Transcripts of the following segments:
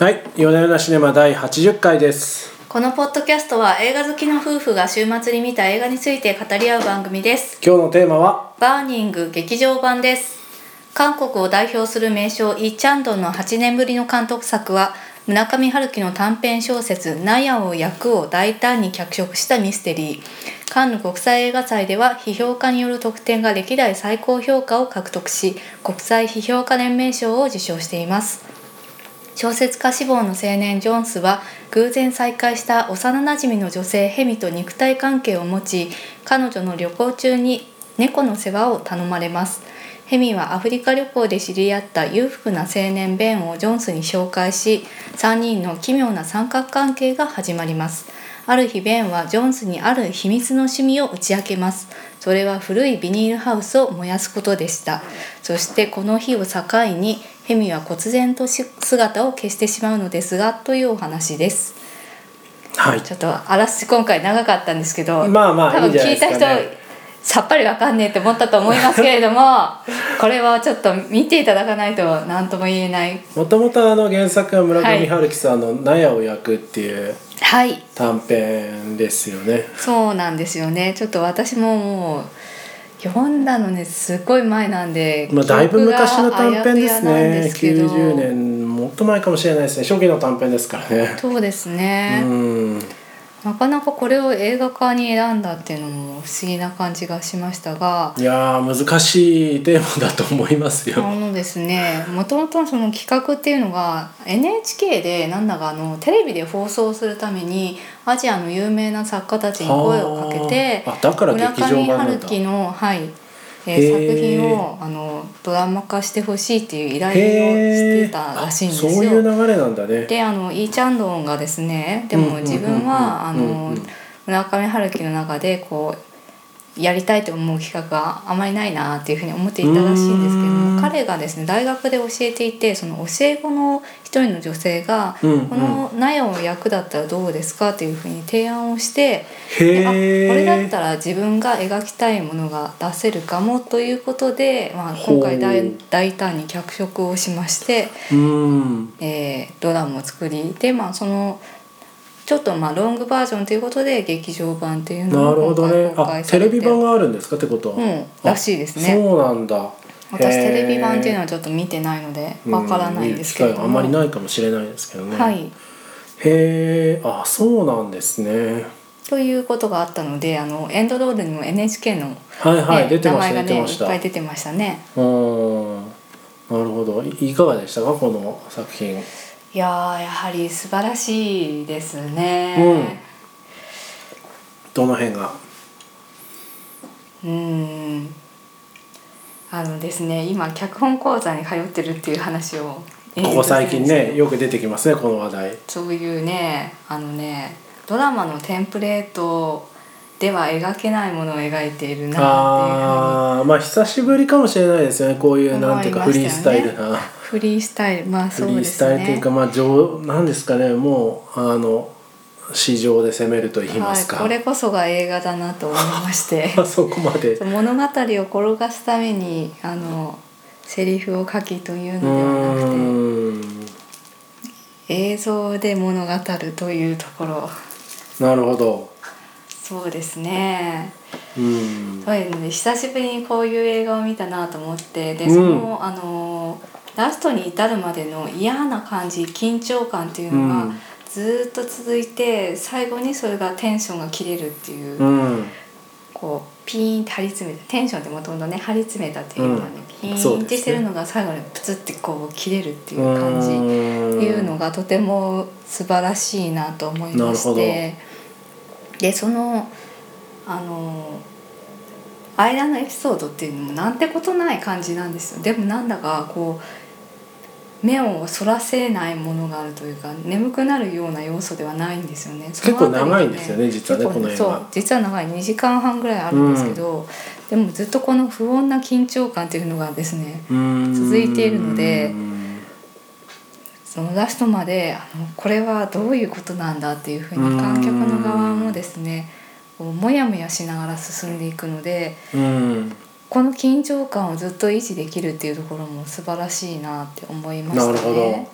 はい、夜な夜なシネマ第80回です。このポッドキャストは映画好きの夫婦が週末に見た映画について語り合う番組です。今日のテーマは、バーニング劇場版です。韓国を代表する名将イ・チャンドンの8年ぶりの監督作は村上春樹の短編小説「ナヤを役」を大胆に脚色したミステリー。カンヌ国際映画祭では批評家による得点が歴代最高評価を獲得し国際批評家連盟賞を受賞しています小説家志望の青年ジョンスは偶然再会した幼なじみの女性ヘミと肉体関係を持ち彼女の旅行中に猫の世話を頼まれます。ヘミはアフリカ旅行で知り合った裕福な青年ベンをジョンスに紹介し3人の奇妙な三角関係が始まります。ある日ベンはジョンスにある秘密の趣味を打ち明けます。それは古いビニールハウスを燃やすことでした。そしてこの日を境にヘミは忽然とし姿を消してしまうのですがというお話です。はい。ちょっとあらすじ今回長かったんですけどまあまあ多分聞いた人ねさっぱりわかんねえって思ったと思いますけれども これはちょっと見ていただかないと何とも言えない。もともとあの原作は村はい。上春樹さんの「納屋を焼く」っていうはい短編ですよね。そうなんですよねちょっと私ももう読んだのねすごい前なんでまあだいぶ昔の短編ですね。ですけど90年もっと前かもしれないですね。初期の短編ですからね。そうですね、うん。なかなかこれを映画化に選んだっていうのも不思議な感じがしましたがいやー難しいテーマだと思いますよ。あのですねもともとその企画っていうのが NHK でなんだかあのテレビで放送するためにアジアの有名な作家たちに声をかけて村劇場上春樹の、はいえへーー作品をあのドラマ化してほしいっていう依頼をしてたらしいんですよ。あそういう流れなんだね。であのイーチャンドンがですねでも自分はあの村上春樹の中でこうやりたいと思う企画があまりないなっていうふうに思っていたらしいんですけども彼がですね大学で教えていてその教え子の一人の女性が「うんうんこの納屋を役だったらどうですか?」っていうふうに提案をしてへであこれだっえ。たら自分が描きたいものが出せるかもということで、まあ、今回大大胆に脚色をしまして。うん。えードラマを作りでまあそのちょっとまあロングバージョンということで劇場版っていうのなをるほどね。あテレビ版があるんですかってことは？うんらしいですねそうなんだ。私テレビ版っていうのははちょっと見てないのでわからないんですけれども、あんまりないかもしれないですけどね。はいへえ、あ、そうなんですね。ということがあったのであのエンドロールにも NHK の、ねはいはい、出て名ました前がねいっ。ぱい出てましたねうん。なるほど。いいかがでしたかこの作品。いやーやはり素晴らしいですねどの辺が？うんあのですね今脚本講座に通ってるっていう話をここ最近ね、よく出てきますねこの話題。そういうねあのねドラマのテンプレートでは描けないものを描いているなっていうああ、まあ久しぶりかもしれないですよね。こういうなんていうかフリースタイルな。フリースタイルまあフリースそうですねタイルというか、まあ上なんですかねもうあの市場で攻めると言いはいますか。これこそが映画だなと思いまして あそこまで。物語を転がすためにあのセリフを書きといううのではなくーん。て映像で物語るというところなるほど。そうですねうん。そういうので久しぶりにこういう映画を見たなと思ってでうんその、あのラストに至るまでの嫌な感じ緊張感っていうのがうん。ずっと続いて最後にそれがテンションが切れるっていう、うん。こうピーンって張り詰めたテンションってもともとね張り詰めたっていうのはね、うん。ピーンってしてるのが最後にプツってこう切れるっていう感じ。っていうのがとても素晴らしいなと思いましてでそのあの間のエピソードっていうのもなんてことない感じなんですよ。でもなんだかこう目をそらせないものがあるというか眠くなるような要素ではないんですよね。結構長いんですよね実はねこの映画そう実は長い。2時間半ぐらいあるんですけど、でもずっとこの不穏な緊張感っていうのがですね続続いているのでそのラストまであのこれはどういうことなんだっていうふうに観客の側もですねこうもやもやしながら進んでいくのでうんこの緊張感をずっと維持できるっていうところも素晴らしいなって思いましたね。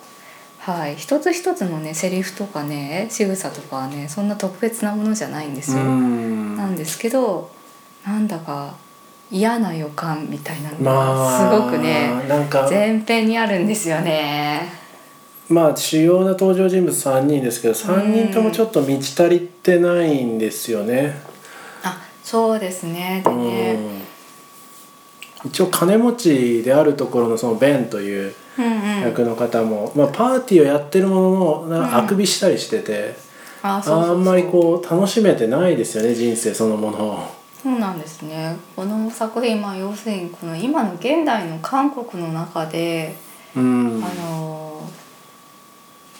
はい、一つ一つのねセリフとかね仕草とかはねそんな特別なものじゃないんですよ。うんなんですけどなんだか嫌な予感みたいなのまがあすごくね、前編にあるんですよね。まあ主要な登場人物3人ですけど3人ともちょっと満ち足りてないんですよね。あそうですねでね、うん一応金持ちであるところのそのベンといううんうん、役の方も、まあ、パーティーをやってるもののあくびしたりしてて、うそうそう。あんまりこう楽しめてないですよね人生そのものを。そうなんですね。この作品まあ要するにこの今の現代の韓国の中で、うん。あの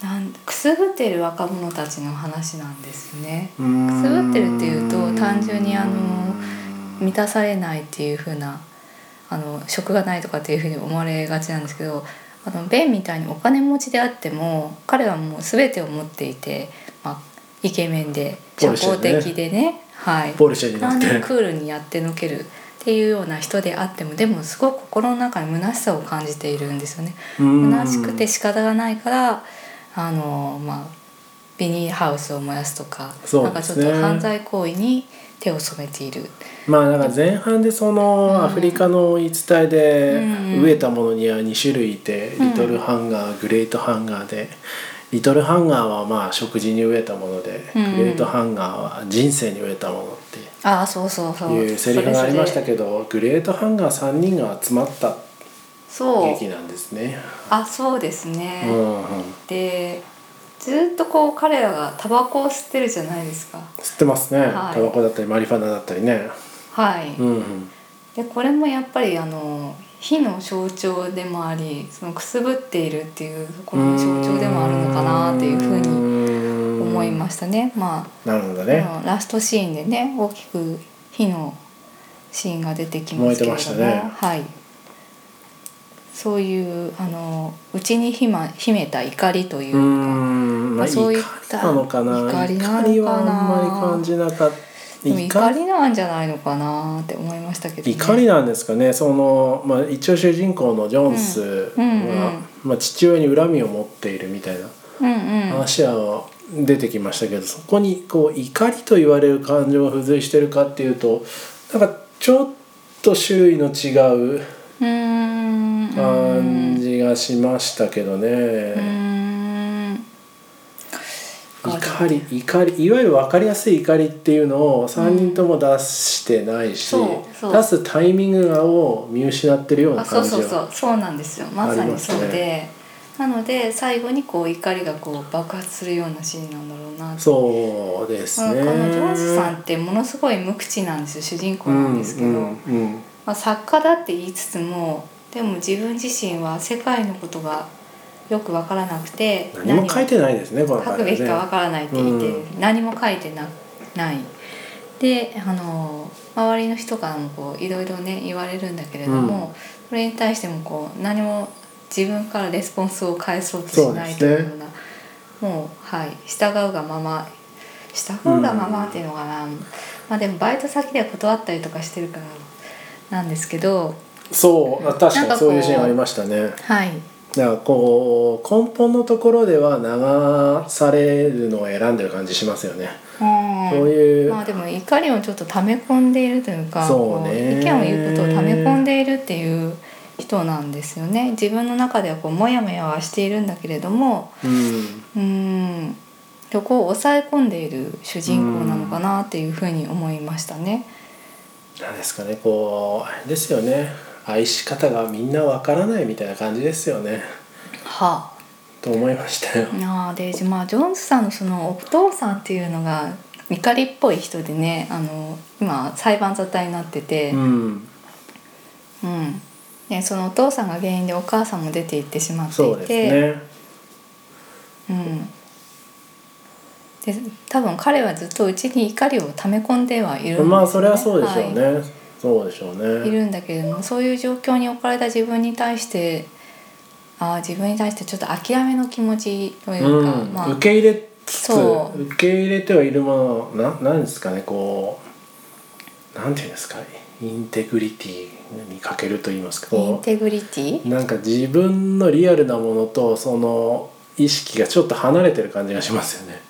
なんくすぶっている若者たちの話なんですね。くすくすぶってるっていうと単純にあの満たされないっていう風なあの職がないとかっていう風に思われがちなんですけどあのベンみたいにお金持ちであっても彼はもう全てを持っていて、まあ、イケメンで社交的でねはい、ポルシェに乗って。クールにやってのけるっていうような人であってもでもすごく心の中に虚しさを感じているんですよね。うん。虚しくて仕方がないからあのまあビニールハウスを燃やすとか、なんかちょっと犯罪行為に手を染めている。まあなんか前半でそのアフリカの言い伝えでうん飢えたものには2種類いてうんリトルハンガーグレートハンガーでリトルハンガーはまあ食事に飢えたものでうんグレートハンガーは人生に飢えたものってああそうそうそう。いうセリフがありましたど。けどグレートハンガー3人が集まったそう。劇なんですね。あそうですね。うんうんでずっとこう彼らがタバコを吸ってるじゃないですか。吸ってますね、はいタバコだったりマリファナだったりね。はい。うんうんでこれもやっぱりあの火の象徴でもありそのくすぶっているっていうところの象徴でもあるのかなっていうふうにに思いましたね。まあなるほどね。ラストシーンでね大きく火のシーンが出てきますけれども、燃えてましたねはい、そういうあの内に秘,、ま、秘めた怒りといううか、ん、まあ、まあそういっ怒りたなのかな。怒りなのかな。怒りはあんまり感じなかった。怒りなんじゃないのかなって思いましたけど、ね、怒りなんですかね。その、まあ、一応主人公のジョンスは、うんうんうん。まあ、父親に恨みを持っているみたいな話は出てきましたけど、そこにこう怒りと言われる感情が付随してるかっていうとなんかちょっと種類の違ううーん感じがしましたけどね。うーん。怒り怒りいわゆる分かりやすい怒りっていうのを3人とも出してないし、そうそう。出すタイミングを見失ってるようなあそう感じはそう。そうそうなんですよ。まさにそうで、なので最後にこう怒りがこう爆発するようなシーンなんだろうなそうですね。このジョンスさんってものすごい無口なんですよ。主人公なんですけど、うんうんうん。まあ、作家だって言いつつもでも自分自身は世界のことがよく分からなくて何も書いてないですね書くべきか分ね。からないって言って、う何も書いてなない。であの周りの人からもこういろいろね言われるんだけれども、それに対してもこう何も自分からレスポンスを返そうとしないというようなもうはい従うがまま従うがままっていうのかな、まあでもバイト先では断ったりとかしてるからなんですけどそうあ確かにそういうシーンありましたね。はい。だからこう根本のところでは流されるのを選んでる感じしますよね。そういう、まあでも怒りをちょっと溜め込んでいるというかそうね。意見を言うことを溜め込んでいるっていう人なんですよね。自分の中ではこうモヤモヤはしているんだけれどもうん、うん。そこを抑え込んでいる主人公なのかなっていうふうに思いましたね。なんですかねこうですよね愛し方がみんなわからないみたいな感じですよねはと思いましたよ。あ、あでまあジョンスさんのそのお父さんっていうのが怒りっぽい人でねあの今裁判沙汰になってて。うん、うんね、そのお父さんが原因でお母さんも出て行ってしまっていてね。うん、で多分彼はずっとうちに怒りを溜め込んではいるんですよねまあそれはそうでしょうね。はそうでしょうね。いいるんだけれどもそういう状況に置かれた自分に対してあー自分に対してちょっと諦めの気持ちというか、うん。まあ受け入れつつそう。受け入れてはいるものななんですかねこうなんていうんですかインテグリティに欠けると言いますかインテグリティ？うなんか自分のリアルなものとその意識がちょっと離れてる感じがしますよね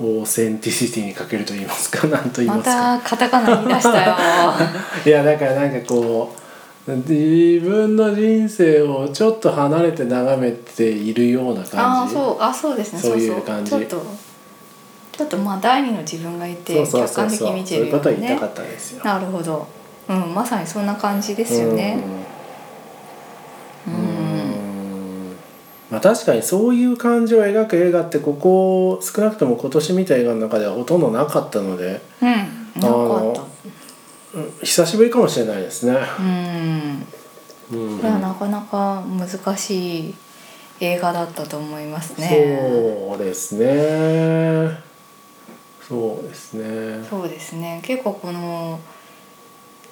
オーセンティシティに欠けると言いますか何と言いまますか。たカタカナ言い出したよ。いやだからなんかこう自分の人生をちょっと離れて眺めているようなあ感じ。あそう。あそうですね。そういう感じ。ちょっとちょっとまあ第二の自分がいて客観的に見てるよそういうことを言いたねかったんですよ。なるほど。うんまさにそんな感じですよね。ううんんうんまあ確かにそういう感じを描く映画ってここ少なくとも今年見た映画の中ではほとんどなかったので、うんなかったうん久しぶりかもしれないですね。うんうんこれはなかなか難しい映画だったと思いますねそうですね。そうですね。そうですね結構この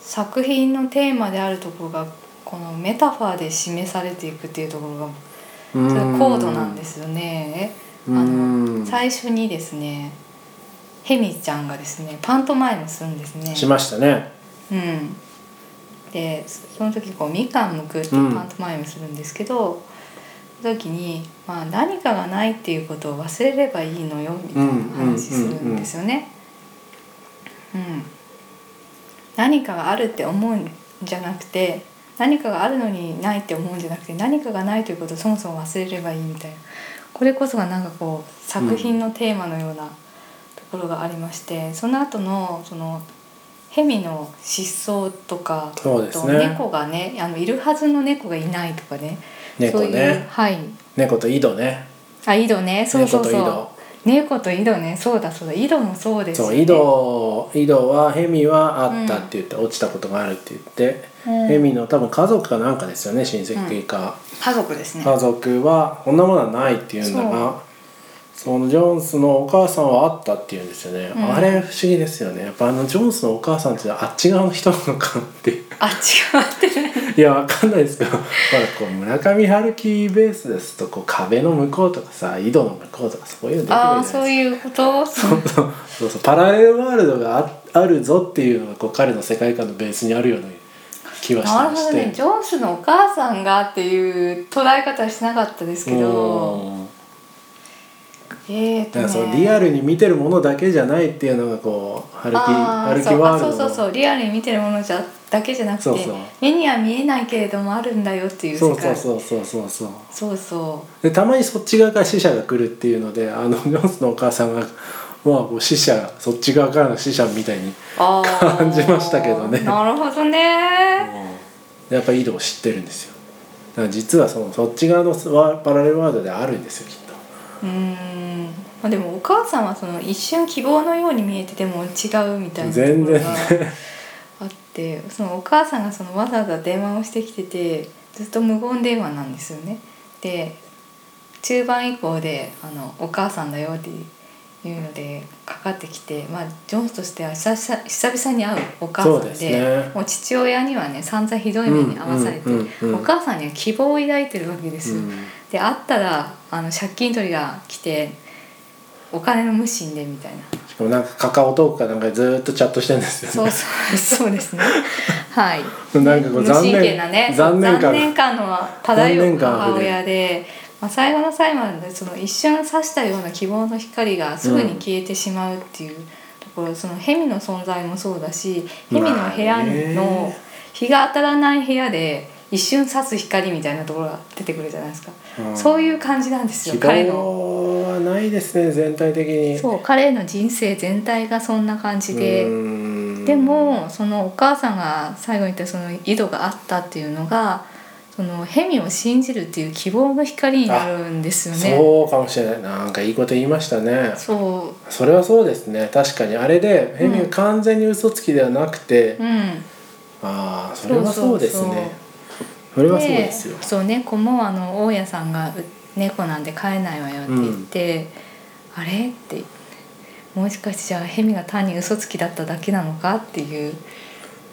作品のテーマであるところがこのメタファーで示されていくっていうところがそれそれ高度なんですよね。あうんの最初にですねヘミちゃんがですねパントマイムするんですね。しましたね。うん、でその時こうみかんむくっていうパントマイムするんですけど、その時に、まあ、何かがないっていうことを忘れればいいのよみたいな話するんですよね。うん何かがあるって思うんじゃなくて何かがあるのにないって思うんじゃなくて何かがないということをそもそも忘れればいいみたいな。これこそがなんかこう作品のテーマのようなところがありまして、その後のそのヘミの失踪とかね。あと猫がねあのいるはずの猫がいないとかね。猫そういうね。はい。猫と井戸ね。あ井戸ね。そうそうそう猫と井戸ね。そうだそうだ。井戸もそうですよね。そう井戸井戸はヘミはあったって言って、落ちたことがあるって言って、うん。ヘミの多分家族かなんかですよね親戚か、家族ですね。家族はこんなものはないっていうんだがそのジョンスのお母さんはあったっていうんですよね、うん。あれ不思議ですよね。やっぱあのジョンスのお母さんってあっち側の人なのかなって。いうあ違ってねいやわかんないですけど。ほらこう村上春樹ベースですとこう壁の向こうとかさ井戸の向こうとかそういうの出てくるじゃああないですか。そういうこと？そうそう。そうそうパラレルワールドがああるぞっていうのがこう彼の世界観のベースにあるような気はして。なるましてほどね。ジョンスのお母さんがっていう捉え方はしなかったですけど。うんえーとね。だからそのリアルに見てるものだけじゃないっていうのがこう春樹あー春樹そうあワールドの。そうそうそうリアルに見てるものじゃだけじゃなくてそうそう。目には見えないけれどもあるんだよっていうそうそう世界そうそうそう。そうそう。そでたまにそっち側から死者が来るっていうのであのジョンスのお母さんがまあこう死者そっち側からの死者みたいに、感じましたけどね。なるほどね。やっぱり井戸を知ってるんですよ。だから実はそのそっち側のワパラレルワールドであるんですよ。うーん。まあでもお母さんはその一瞬希望のように見えてても違うみたいなとこ全然。ろがあってそのお母さんがそのわざわざ電話をしてきててずっと無言電話なんですよね。で中盤以降であの「お母さんだよ」っていうのでかかってきて、まあ、ジョンスとしては久々久々に会うお母さんでね。もう父親にはね散々ひどい目に遭わされて、お母さんには希望を抱いてるわけですよ。うん。で会ったらあの借金取りが来てお金の無心でみたいな。しかもなんかカカオトークかなんかでずーっとチャットしてるんですよね。そうそうそうですね。はい。なんかこう無残念なね残念感。残念感の漂う母親で、まあ、最後の最後までその一瞬差したような希望の光がすぐに消えてしまうっていうところ、そのヘミの存在もそうだしヘミの部屋の日が当たらない部屋で一瞬差す光みたいなところが出てくるじゃないですか、うん。そういう感じなんですよ希彼の。望はないですね全体的に。そう彼の人生全体がそんな感じで、うん。でもそのお母さんが最後に言ったその井戸があったっていうのがそのヘミを信じるっていう希望の光になるんですよね。そうかもしれない。なんかいいこと言いましたね。そそれはそうですね。確かにあれでヘミが完全に嘘つきではなくて、う、うん、ああそれはそうですねそれはそうですよ、そう猫もあの大家さんがう「猫なんで飼えないわよ」って言って「あれ?」ってもしかしてじゃあヘミが単に嘘つきだっただけなのかっていう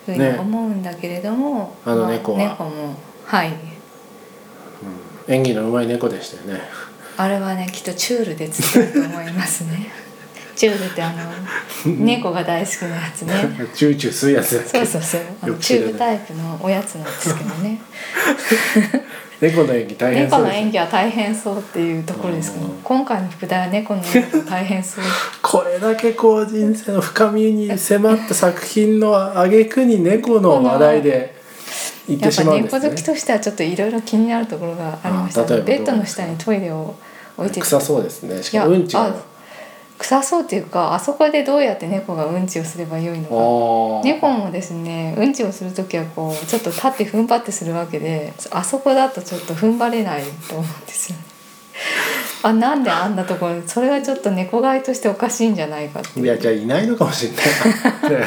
ふうにね思うんだけれども、あの猫は。まあ猫もはい。演技のうまい猫でしたよね。あれはねきっとチュールで作ると思いますね チュールってあの猫が大好きなやつね。チューチュー吸うやつ。そうそうそう。チュールタイプのおやつなんですけどね。猫の演技大変猫のそうですね。演技は大変そうっていうところですけどうん。今回の副題は猫の演技が大変そう。これだけこう人生の深みに迫った作品の挙句に猫の話題で言ってしまうんですね。猫好きとしてはちょっといろいろ気になるところがありました。あ例えばベッドの下にトイレを置いて臭そうですね。しかもうんちがあ臭そうっていうかあそこでどうやって猫がうんちをすればよいのか。猫もですねうんちをする時はこうちょっと立って踏ん張ってするわけであそこだとちょっと踏ん張れないと思うんですよね。あなんであんなところそれはちょっと猫飼いとしておかしいんじゃないかっていやじゃあいないのかもしれない。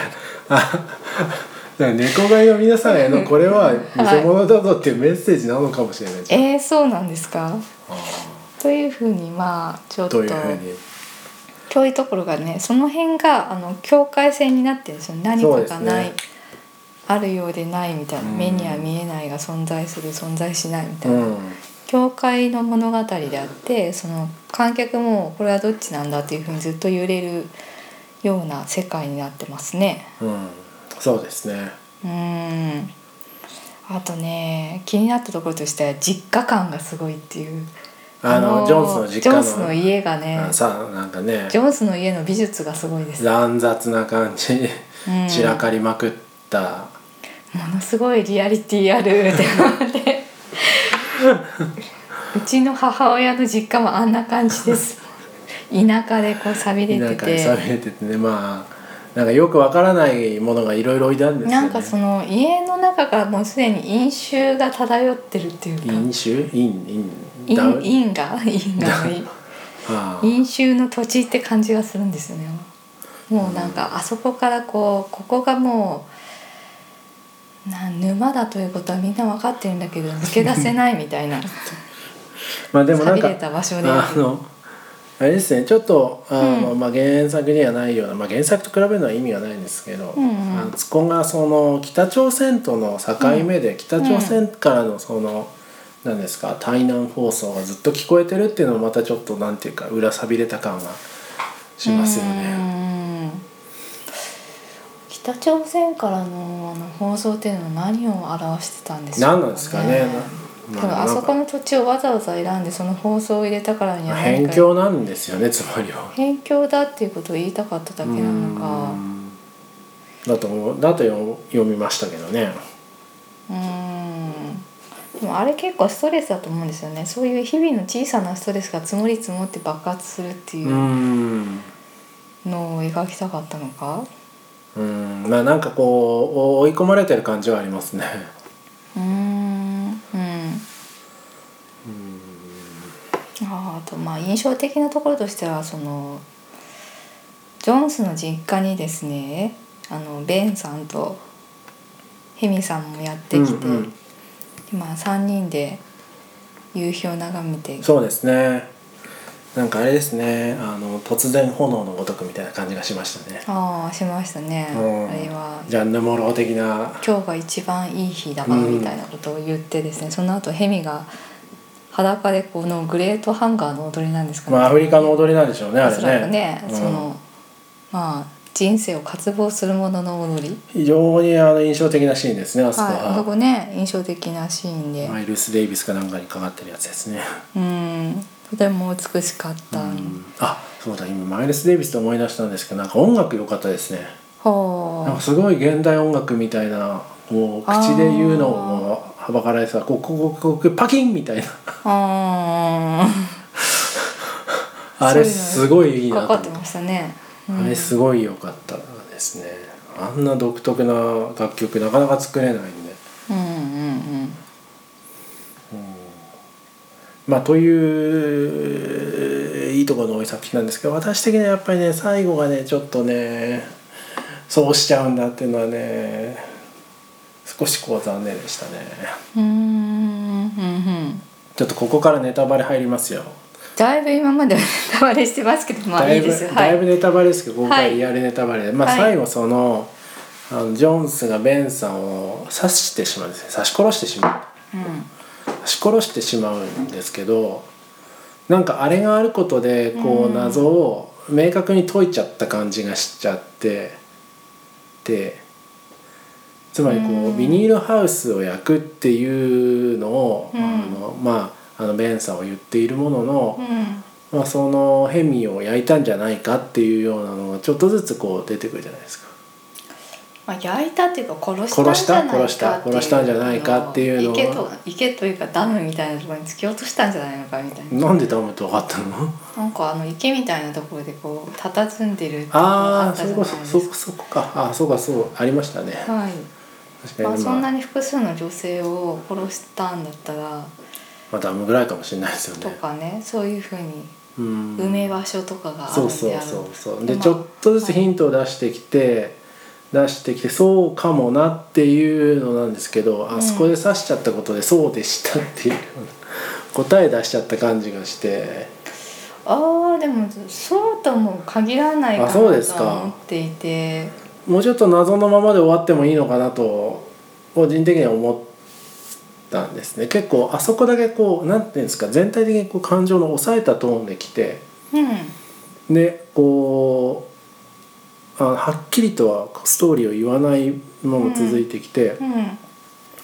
だから猫飼いの皆さんへのこれは偽物だぞっていうメッセージなのかもしれないじゃんえー、そうなんですか。あというふうにまあちょっーと。というふうに遠いところがねその辺があの境界線になってるんですよ。何かがない、あるようでないみたいな、うん。目には見えないが存在する存在しないみたいな、うん。教会の物語であってその観客もこれはどっちなんだっていうふうにずっと揺れるような世界になってますね。うん。そうですね。うん。あとね気になったところとしては実家感がすごいっていうあのジョンスの実家の。ジョンスの家がねあさなんかね。ジョンスの家の美術がすごいです。も乱雑な感じ。うん。散らかりまくった。のすごいリアリティあるって思って。うちの母親の実家もあんな感じです。田舎でこう寂れなんててかさびれててねまあなんかよくわからないものがいろいろ置いてあるんですよね。なんかその家の中からもうすでに飲酒が漂ってるっていうか。飲酒？飲飲飲飲が？飲が飲酒の土地って感じがするんですよね。もうなんかあそこからこうここがもうな沼だということはみんな分かってるんだけど抜け出せないみたいな。まあでもなんか寂れた場所である。あのあれですねちょっとあの、まあ、原作にはないような、まあ、原作と比べるのは意味がないんですけど、うんうんあのそこがその北朝鮮との境目で、北朝鮮からのその何ですか対南放送がずっと聞こえてるっていうのもまたちょっとなんていうか裏さびれた感がしますようね。ん。北朝鮮からのあの放送っていうのは何を表してたんでしょう何なんですかねでまあそこの土地をわざわざ選んでその放送を入れたからには辺境なんですよねつまりは。辺境だっていうことを言いたかっただけなのか。うん。だとだと読読みましたけどね。うん。でもあれ結構ストレスだと思うんですよね。そういう日々の小さなストレスが積もり積もって爆発するっていううん。のを描きたかったのか？うん。まあなんかこう追い込まれてる感じはありますね。うーんうんああとまあ印象的なところとしてはそのジョンスの実家にですねあのベンさんとヘミさんもやってきて、うんうん。でまあ3人で夕日を眺めてそうですね。なんかあれですねあの突然炎のごとくみたいな感じがしましたね。ああしましたね、うん。あれはジャンヌ・モロー的な。今日が一番いい日だわみたいなことを言ってですね、その後ヘミが裸でこのグレートハンガーの踊りなんですかね、まあアフリカの踊りなんでしょうねあれおそらくね。ね、うんそのまあ人生を渇望するものの踊り非常にあの印象的なシーンですねあそこはは。こね印象的なシーンでマイルス・デイビスかなんかにかかってるやつですね。うんとても美しかった、うんあそうだ今マイルス・デイビスと思い出したんですけどなんか音楽良かったですね。なんかすごい現代音楽みたいなもう口で言うのもはばかられてたこうこうこうこうパキンみたいな。ああれすごいいいーなと思って。かかってましたね、うんあれすごい良かったですね。あんな独特な楽曲なかなか作れないんで。うんうんうん。まあといういいところの多い作品なんですけど私的にはやっぱりね最後がねちょっとねそうしちゃうんだっていうのはね少しこう残念でしたね。うんうんうんちょっとここからネタバレ入りますよ。だいぶ今まではネタバレしてますけどまあだいぶいい。ですだいぶネタバレですけど今はい回リアルネタバレ。で、まあはい。最後そのあのジョンスがベンさんを刺してしまうんですね。刺し殺してしまう。うん。刺し殺してしまうんですけどなんかあれがあることでこううん。謎を明確に解いちゃった感じがしちゃってでつまりこううん。ビニールハウスを焼くっていうのを、うん。あのまああのベンさんは言っているもののう、ん。まあ、そのヘミを焼いたんじゃないかっていうようなのがちょっとずつこう出てくるじゃないですか。まあ、焼いたっていうか殺したんじゃないか殺した殺したんじゃないかっていうのは。池と池というかダムみたいなところに突き落としたんじゃないのかみたいな。なんでダムって分かったの？なんかあの池みたいなところでこう佇んでるああそこゃないですか。そそこかあそうかそうありましたね。はいまあ、そんなまあ、に複数の女性を殺したんだったらまあダムぐらいかもしれないですよね。とかねそういうふうにうん。埋め場所とかがあるそうんである。そうそうそうでまあちょっとずつヒントを出してきて、出してきてそうかもなっていうのなんですけど、うん。あそこで刺しちゃったことでそうでしたっていう 答え出しちゃった感じがして。ああでもそうとも限らないかなあとはそうですか思っていてもうちょっと謎のままで終わってもいいのかなと個人的には思ったんですね。結構あそこだけこうなんていうんですか全体的にこう感情の抑えたトーンできてうん。でこうあはっきりとはストーリーを言わないまま続いてきて、うん。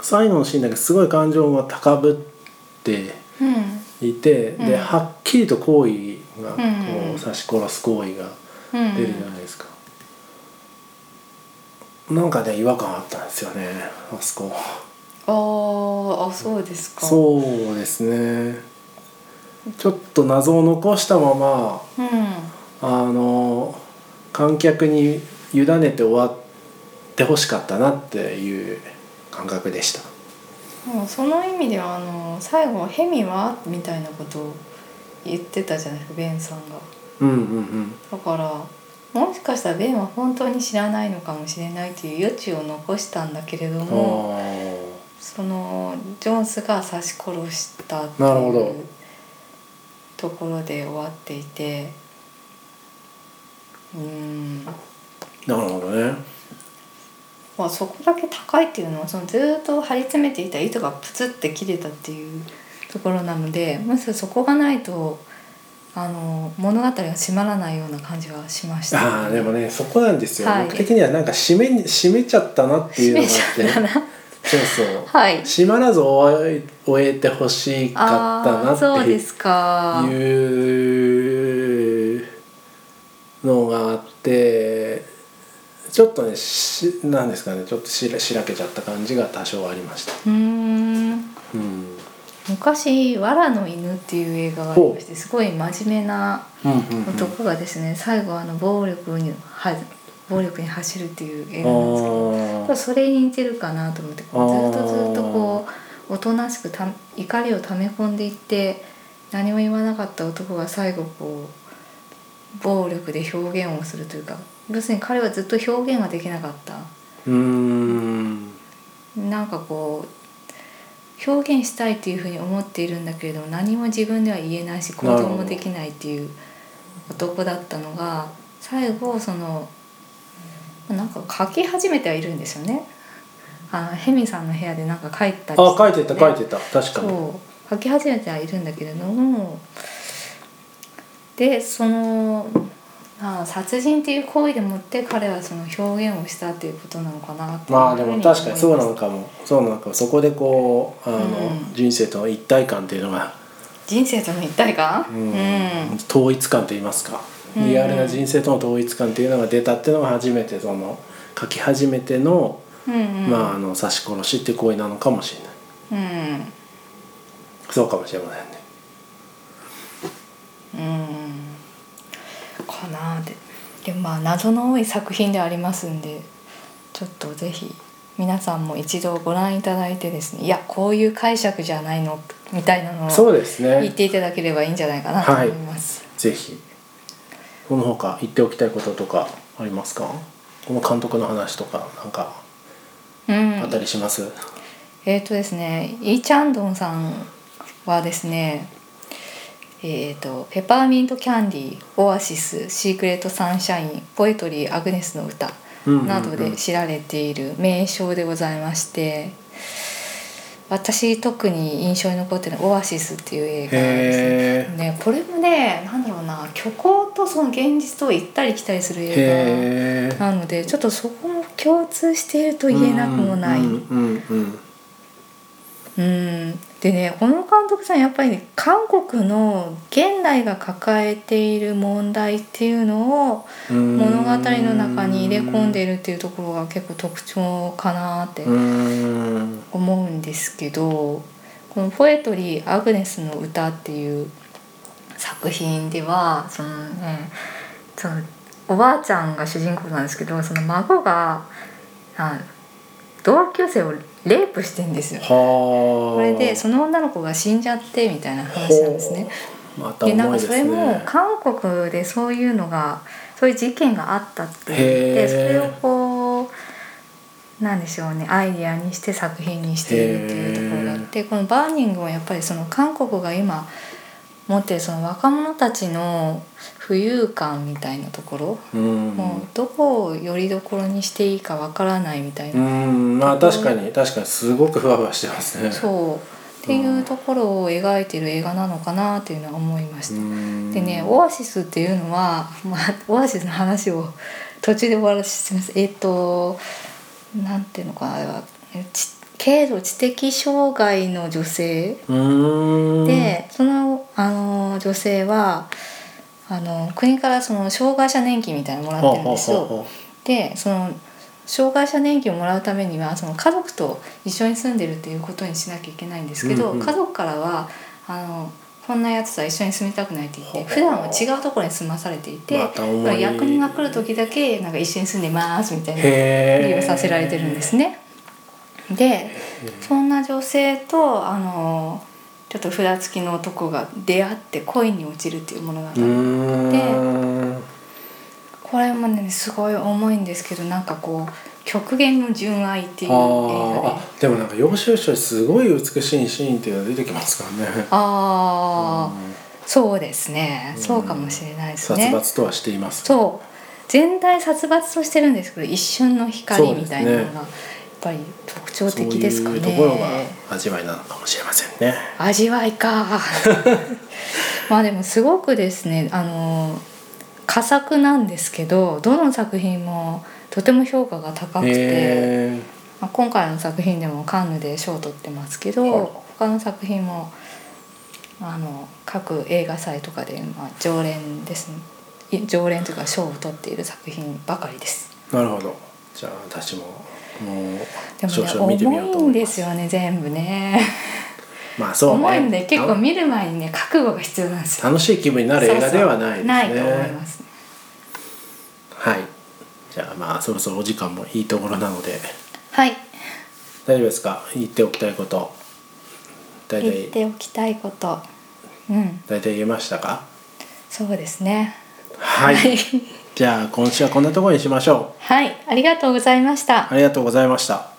最後のシーンだけすごい感情が高ぶってうん。いて、うん。ではっきりと行為がこうん。う刺し殺す行為がうん。出るじゃないですか、なんかね違和感あったんですよねあそこ。あーあそうですか。そうですね。ちょっと謎を残したままうん。あの観客に委ねて終わってほしかったなっていう感覚でした。もうその意味ではあの最後「ヘミは?」みたいなことを言ってたじゃないですかベンさんが。うんうんうん。だからもしかしたらベンは本当に知らないのかもしれないという余地を残したんだけれどもあそのジョンスが刺し殺したっていうところで終わっていてうん。ーなるほどね。まあそこだけ高いっていうのはそのずーっと張り詰めていた糸がプツって切れたっていうところなのでむしろそこがないとあの物語が締まらないような感じはしました、ああでもねそこなんですよ、はい。僕的にはなんか締めに締めちゃったなっていうのがあって締めちゃったな。そうそう。はい。締まらず終え終えてほしかったなってですか。いうのがあってちょっとねしなんですかね。ちょっとしらしらけちゃった感じが多少ありました。うん昔「わらの犬」っていう映画がありましてすごい真面目な男がですね最後あの暴力には暴力に走るっていう映あ画なんですけどー。それに似てるかなと思ってこうずっとずっとこうおとなしくた怒りを溜め込んでいって何も言わなかった男が最後こう暴力で表現をするというか要するに彼はずっと表現ができなかった。うーん。なんかこう表現したいっていうふうに思っているんだけれども何も自分では言えないし行動もできないっていう男だったのが最後そのなんか書き始めてはいるんですよね。あのヘミさんの部屋でなんか書いたりあ書いてたね書いてた確かに。そう書き始めてはいるんだけれどもでそのまあ殺人っていう行為でもって彼はその表現をしたっていうことなのかなってまあでも確かにそうなのかも。そうなのか。もそこでこうあの、うん。人生との一体感っていうのが、人生との一体感？うん。うん。統一感といいますか。うん。リアルな人生との統一感っていうのが出たっていうのが初めてその書き始めての,、うんうん。まあ、あの刺し殺しっていう行為なのかもしれない。うん。そうかもしれませんね。うんででもまあ謎の多い作品でありますんでちょっとぜひ皆さんも一度ご覧いただいてですねいやこういう解釈じゃないのみたいなのをそうですね。言っていただければいいんじゃないかなと思います。ぜひ。この他言っておきたいこととかありますか？この監督の話とかなんかうん。あったりします、えーとですねイー・チャンドンさんはですねえー、とペパーミントキャンディーオアシスシークレットサンシャインポエトリーアグネスの歌などで知られている名匠でございまして私特に印象に残ってるのは「オアシス」っていう映画ですね。ね、これもねなんだろうな虚構とその現実と行ったり来たりする映画なのでちょっとそこも共通していると言えなくもない。うん。でねこの監督さんやっぱりね、韓国の現代が抱えている問題っていうのをうん。物語の中に入れ込んでいるっていうところが結構特徴かなってうん。思うんですけどこの「ポエトリー・アグネスの歌」っていう作品ではそのねそのおばあちゃんが主人公なんですけどその孫があ同級生をレイプしてんですよ。はあ。これでその女の子が死んじゃってみたいな話なんですね。またでなんかそれもね韓国でそういうのがそういう事件があったって言ってそれをこうなんでしょうねアイディアにして作品にしているっていうところがあってこの「バーニング」はやっぱりその韓国が今持ってるその若者たちの浮遊感みたいなところ、うん。もうどこをよりどころにしていいかわからないみたいうな、ん。まあ確かに確かにすごくふわふわしてますね。そう。っていうところを描いてる映画なのかなっていうのは思いました。うん。でねオアシスっていうのは、まあ、オアシスの話を途中で終わらせてますえっ、となんていうのかな。あれはえち軽度知的障害の女性。うん。でそのあの女性はあの国からその障害者年金みたいなのもらってるんですよ。でその障害者年金をもらうためにはその家族と一緒に住んでるっていうことにしなきゃいけないんですけど、うんうん家族からはあのこんなやつとは一緒に住みたくないって言って普段は違うところに住まされていて、ま役人が来る時だけなんか一緒に住んでますみたいなへえ理由させられてるんですね。でそんな女性とあのちょっと札付きの男が出会って恋に落ちるっていう物語、うーん。これもねすごい重いんですけどなんかこう極限の純愛っていう映あ画ーで。あでもなんか要所要所すごい美しいシーンっていうのが出てきますからね。ああ、うん。そうですね。うんそうかもしれないです殺ね、伐とはしています。そう。全体殺伐としてるんですけど一瞬の光みたいなのがぱり特徴的ですかね。そういうところが味わいなのかもしれませんね。味わいか。まあでもすごくですねあの佳作なんですけどどの作品もとても評価が高くて、へまあ、今回の作品でもカンヌで賞を取ってますけど、はい。他の作品もあの各映画祭とかで、まあ、常連ですね。い常連というか賞を取っている作品ばかりです。ーなるほど。じゃあ私ももでもね重いんですすよね全部ね。まあそうね。重いんで結構見る前にね覚悟が必要なんですよ。楽しい気分になる映画ではないですね。ないと思います。はい。じゃあまあそろそろお時間もいいところなので。はい。大丈夫ですか？言っておきたいこと。大言っ体ておきたいこと。うん。大体言えましたか？そうですね。はい じゃあ今週はこんなところにしましょう。はいありがとうございました。ありがとうございました